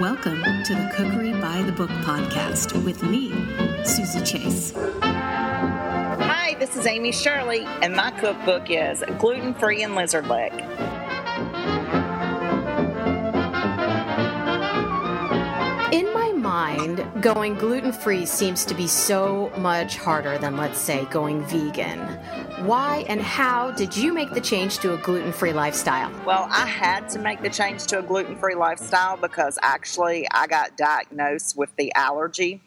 Welcome to the Cookery by the Book podcast with me, Suzy Chase. Hi, this is Amy Shirley, and my cookbook is Gluten Free and Lizard Lick. Mind, going gluten free seems to be so much harder than, let's say, going vegan. Why and how did you make the change to a gluten free lifestyle? Well, I had to make the change to a gluten free lifestyle because actually I got diagnosed with the allergy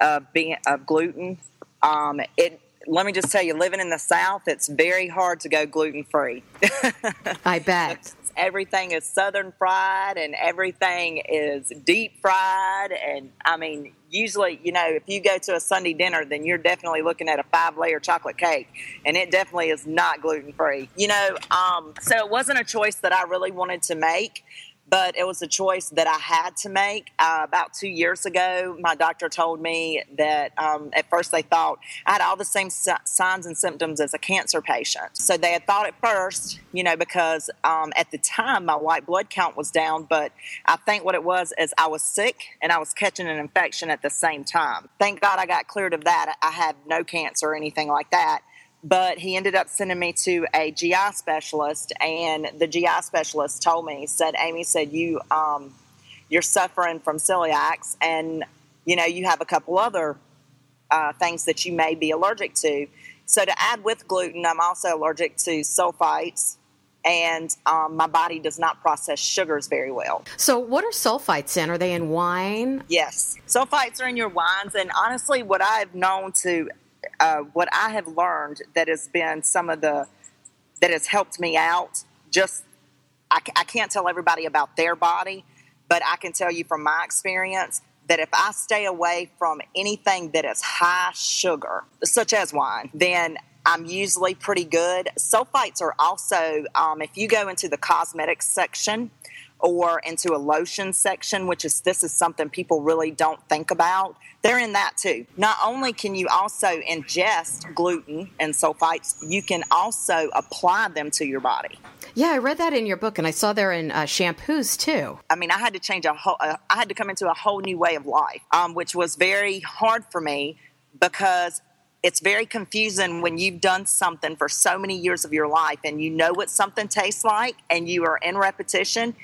of being of gluten. Um, it let me just tell you, living in the South, it's very hard to go gluten free. I bet. Everything is southern fried and everything is deep fried. And i mean usually you know if you go to a sunday dinner then you're definitely looking at a five layer chocolate cake and it definitely is not gluten free you know um, so it wasn't a choice that i really wanted to make but it was a choice that I had to make. Uh, about two years ago, my doctor told me that um, at first they thought I had all the same signs and symptoms as a cancer patient. So they had thought at first, you know, because um, at the time my white blood count was down, but I think what it was is I was sick and I was catching an infection at the same time. Thank God I got cleared of that. I had no cancer or anything like that but he ended up sending me to a GI specialist, and the GI specialist told me, said, Amy said you um, you're suffering from celiacs, and you know you have a couple other uh, things that you may be allergic to. So to add with gluten, I'm also allergic to sulfites. And um, my body does not process sugars very well. So, what are sulfites in? Are they in wine? Yes. Sulfites are in your wines. And honestly, what I've known to uh, what I have learned that has been some of the that has helped me out. Just I, I can't tell everybody about their body, but I can tell you from my experience that if I stay away from anything that is high sugar, such as wine, then I'm usually pretty good. Sulfites are also, um, if you go into the cosmetics section, or into a lotion section, which is this is something people really don't think about. They're in that too. Not only can you also ingest gluten and sulfites, you can also apply them to your body. Yeah, I read that in your book, and I saw there in uh, shampoos too. I mean, I had to change a whole. Uh, I had to come into a whole new way of life, um, which was very hard for me because it's very confusing when you've done something for so many years of your life and you know what something tastes like and you are in repetition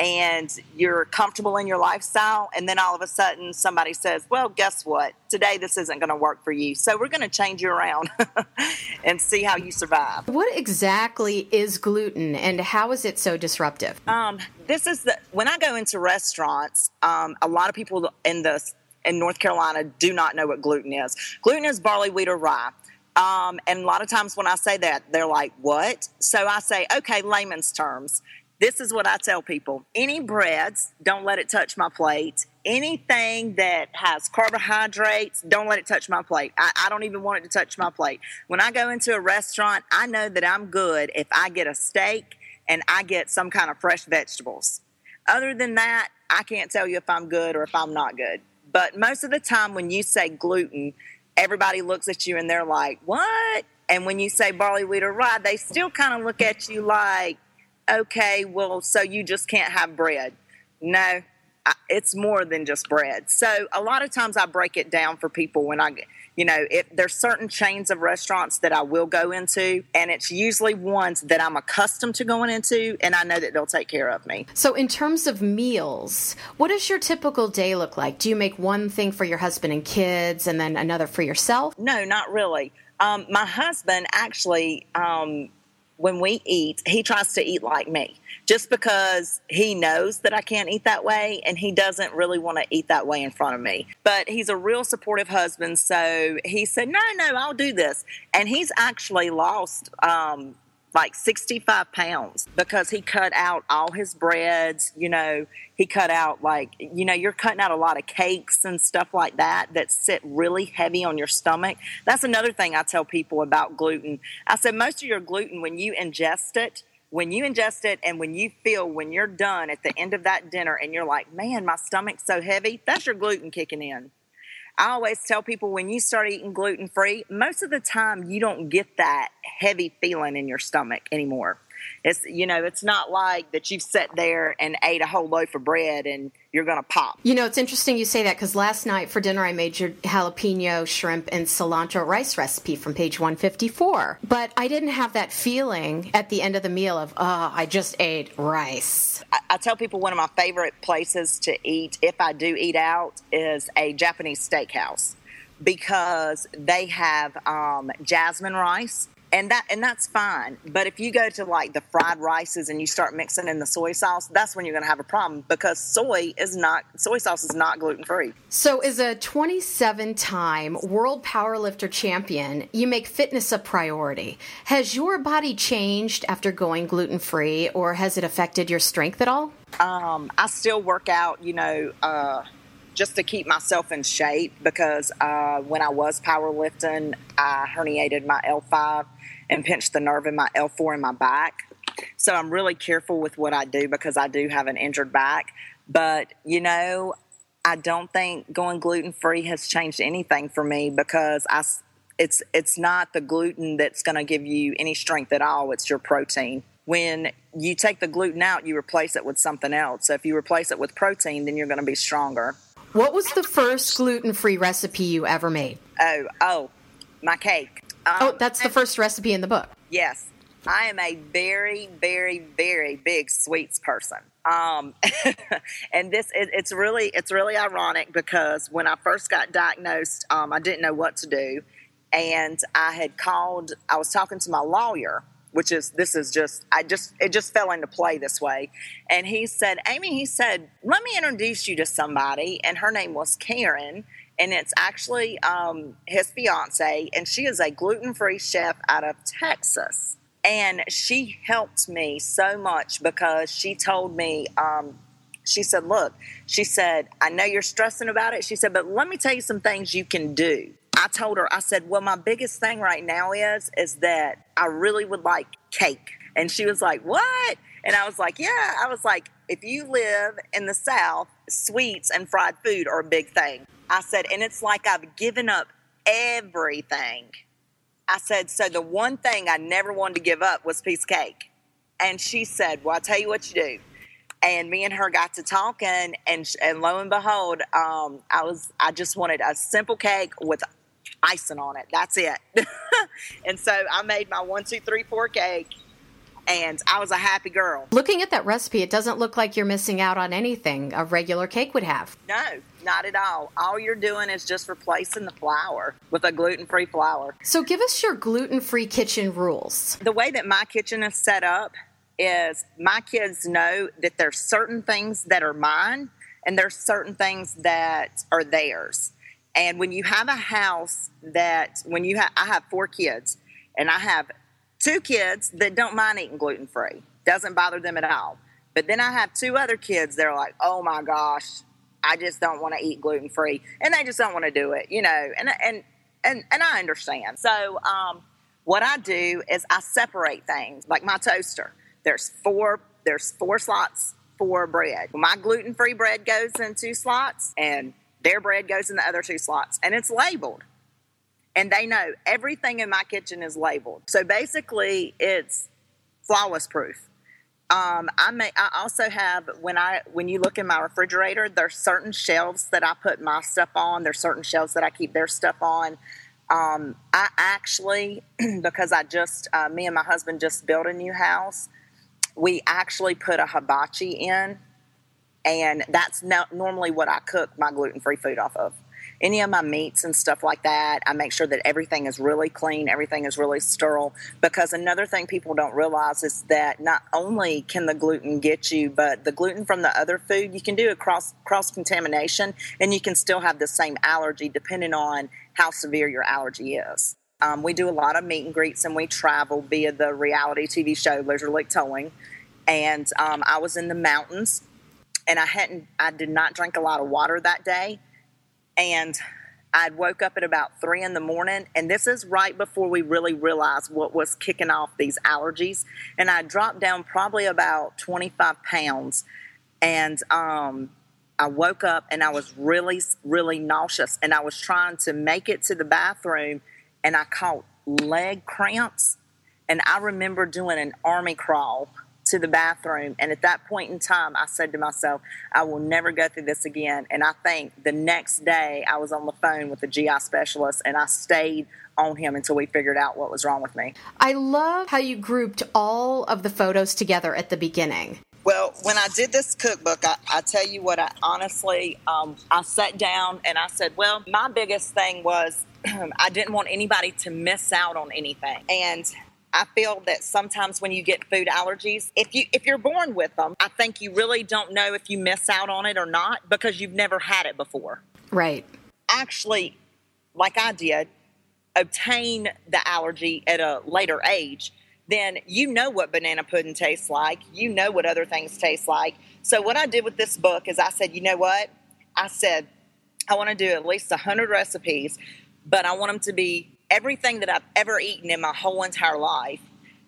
and you're comfortable in your lifestyle and then all of a sudden somebody says well guess what? Today this isn't going to work for you. So we're going to change you around and see how you survive. What exactly is gluten and how is it so disruptive? Um, this is the when i go into restaurants um, a lot of people in the in north carolina do not know what gluten is. Gluten is barley wheat or rye. Um, and a lot of times when I say that, they're like, what? So I say, okay, layman's terms. This is what I tell people any breads, don't let it touch my plate. Anything that has carbohydrates, don't let it touch my plate. I, I, don't even want it to touch my plate. When I go into a restaurant, I know that I'm good if I get a steak and I get some kind of fresh vegetables. Other than that, I can't tell you if I'm good or if I'm not good. But most of the time, when you say gluten, everybody looks at you and they're like, what? And when you say barley, wheat, or rye, they still kind of look at you like, okay, well, so you just can't have bread. No, it's more than just bread. So a lot of times I break it down for people when I, you know, if there's certain chains of restaurants that I will go into, and it's usually ones that I'm accustomed to going into, and I know that they'll take care of me. So, in terms of meals, what does your typical day look like? Do you make one thing for your husband and kids, and then another for yourself? No, not really. Um, my husband actually. Um, when we eat, he tries to eat like me just because he knows that I can't eat that way and he doesn't really want to eat that way in front of me. But he's a real supportive husband. So he said, No, no, I'll do this. And he's actually lost um, like 65 pounds because he cut out all his breads. You know, he cut out like, you know, you're cutting out a lot of cakes and stuff like that that sit really heavy on your stomach. That's another thing I tell people about gluten. I said, most of your gluten, when you ingest it, when you ingest it and when you feel when you're done at the end of that dinner and you're like, man, my stomach's so heavy, that's your gluten kicking in. I always tell people when you start eating gluten free, most of the time you don't get that heavy feeling in your stomach anymore. It's you know, it's not like that you've sat there and ate a whole loaf of bread and you're going to pop. You know, it's interesting you say that because last night for dinner I made your jalapeno, shrimp, and cilantro rice recipe from page 154. But I didn't have that feeling at the end of the meal of, oh, I just ate rice. I, I tell people one of my favorite places to eat, if I do eat out, is a Japanese steakhouse because they have um, jasmine rice and that and that's fine. But if you go to like the fried rices and you start mixing in the soy sauce, that's when you're going to have a problem because soy is not soy sauce is not gluten free. So, as a 27 time world powerlifter champion, you make fitness a priority. Has your body changed after going gluten free, or has it affected your strength at all? Um, I still work out, you know. Uh, just to keep myself in shape because uh, when I was powerlifting, I herniated my L5 and pinched the nerve in my L4 in my back. So I'm really careful with what I do because I do have an injured back. But, you know, I don't think going gluten free has changed anything for me because I, it's, it's not the gluten that's going to give you any strength at all, it's your protein. When you take the gluten out, you replace it with something else. So if you replace it with protein, then you're going to be stronger. What was the first gluten free recipe you ever made? Oh, oh, my cake. Um, oh, that's the first recipe in the book. Yes. I am a very, very, very big sweets person. Um, and this it, it's really it's really ironic because when I first got diagnosed, um, I didn't know what to do, and I had called. I was talking to my lawyer, which is this is just I just it just fell into play this way, and he said, Amy, he said, let me introduce you to somebody, and her name was Karen and it's actually um, his fiance, and she is a gluten free chef out of Texas. And she helped me so much because she told me, um, she said, Look, she said, I know you're stressing about it. She said, But let me tell you some things you can do. I told her, I said, Well, my biggest thing right now is, is that I really would like cake. And she was like, What? And I was like, Yeah. I was like, If you live in the South, sweets and fried food are a big thing. I said, and it's like I've given up everything. I said, so the one thing I never wanted to give up was piece of cake. And she said, well, I'll tell you what you do. And me and her got to talking, and and lo and behold, um, I was I just wanted a simple cake with icing on it. That's it. and so I made my one, two, three, four cake, and I was a happy girl. Looking at that recipe, it doesn't look like you're missing out on anything a regular cake would have. No, not at all. All you're doing is just replacing the flour with a gluten free flour. So, give us your gluten free kitchen rules. The way that my kitchen is set up is my kids know that there's certain things that are mine and there's certain things that are theirs. And when you have a house that, when you have, I have four kids, and I have two kids that don't mind eating gluten free, doesn't bother them at all. But then I have two other kids that are like, oh my gosh, I just don't want to eat gluten free, and they just don't want to do it, you know. And and and and I understand. So um, what I do is I separate things, like my toaster. There's four. There's four slots for bread. My gluten free bread goes in two slots, and their bread goes in the other two slots, and it's labeled and they know everything in my kitchen is labeled. So basically, it's flawless proof. Um, I may. I also have when I when you look in my refrigerator, there's certain shelves that I put my stuff on. There's certain shelves that I keep their stuff on. Um, I actually, because I just uh, me and my husband just built a new house, we actually put a hibachi in, and that's not normally what I cook my gluten free food off of any of my meats and stuff like that, I make sure that everything is really clean, everything is really sterile. Because another thing people don't realize is that not only can the gluten get you, but the gluten from the other food, you can do a cross cross contamination, and you can still have the same allergy depending on how severe your allergy is. Um, we do a lot of meet and greets, and we travel via the reality TV show Lizard Lick Towing. And um, I was in the mountains, and I hadn't, I did not drink a lot of water that day and I'd woke up at about three in the morning, and this is right before we really realized what was kicking off these allergies. And I dropped down probably about 25 pounds, and um, I woke up and I was really, really nauseous, and I was trying to make it to the bathroom, and I caught leg cramps. And I remember doing an army crawl to the bathroom. And at that point in time, I said to myself, I will never go through this again. And I think the next day I was on the phone with the GI specialist and I stayed on him until we figured out what was wrong with me. I love how you grouped all of the photos together at the beginning. Well, when I did this cookbook, I, I tell you what, I honestly, um, I sat down and I said, well, my biggest thing was I didn't want anybody to miss out on anything. And I feel that sometimes when you get food allergies, if you if you're born with them, I think you really don't know if you miss out on it or not because you've never had it before. Right. Actually, like I did, obtain the allergy at a later age, then you know what banana pudding tastes like. You know what other things taste like. So what I did with this book is I said, you know what? I said I want to do at least 100 recipes, but I want them to be everything that I've ever eaten in my whole entire life.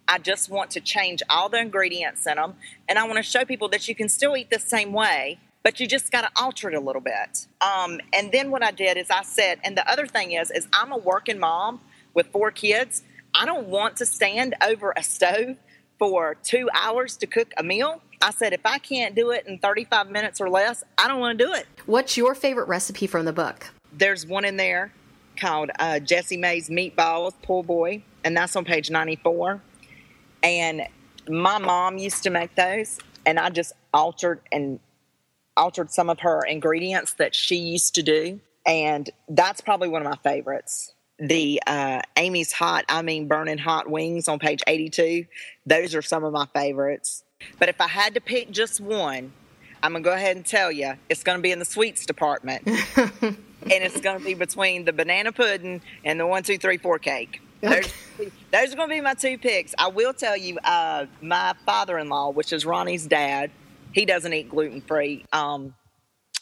I just want to change all the ingredients in them. And I want to show people that you can still eat the same way, but you just got to alter it a little bit. Um, and then what I did is I said, and the other thing is, is I'm a working mom with four kids. I don't want to stand over a stove for two hours to cook a meal. I said, if I can't do it in 35 minutes or less, I don't want to do it. What's your favorite recipe from the book? There's one in there called uh, Jessie Mae's Meatballs, Poor Boy, and that's on page 94. And my mom used to make those, and I just altered and altered some of her ingredients that she used to do, and that's probably one of my favorites. The uh, Amy's Hot, I mean Burning Hot Wings on page 82, those are some of my favorites. But if I had to pick just one, I'm gonna go ahead and tell you, it's gonna be in the sweets department. and it's going to be between the banana pudding and the one, two, three, four cake. Those, those are going to be my two picks. I will tell you, uh, my father-in-law, which is Ronnie's dad, he doesn't eat gluten free. Um,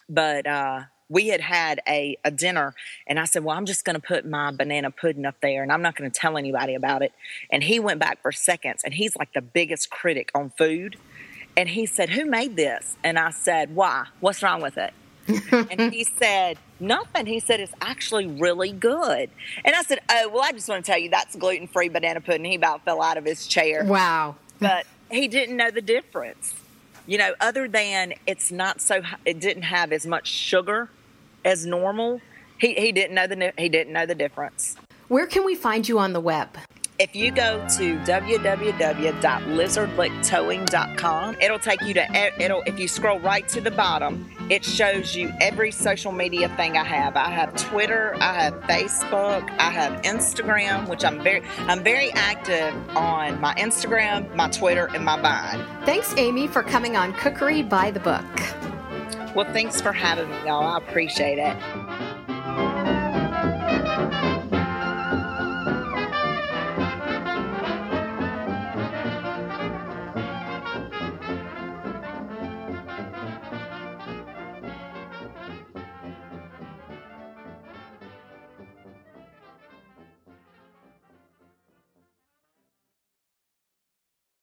but uh, we had had a, a dinner, and I said, "Well, I'm just going to put my banana pudding up there, and I'm not going to tell anybody about it." And he went back for seconds, and he's like the biggest critic on food. And he said, "Who made this?" And I said, "Why? What's wrong with it?" And he said, Nothing. He said, It's actually really good. And I said, Oh, well, I just want to tell you that's gluten free banana pudding. He about fell out of his chair. Wow. But he didn't know the difference. You know, other than it's not so, it didn't have as much sugar as normal. He, he didn't know the he didn't know the difference. Where can we find you on the web? If you go to www.lizardlicktowing.com, it'll take you to it'll if you scroll right to the bottom, it shows you every social media thing I have. I have Twitter, I have Facebook, I have Instagram, which I'm very I'm very active on my Instagram, my Twitter, and my Vine. Thanks, Amy, for coming on Cookery by the Book. Well, thanks for having me, y'all. I appreciate it.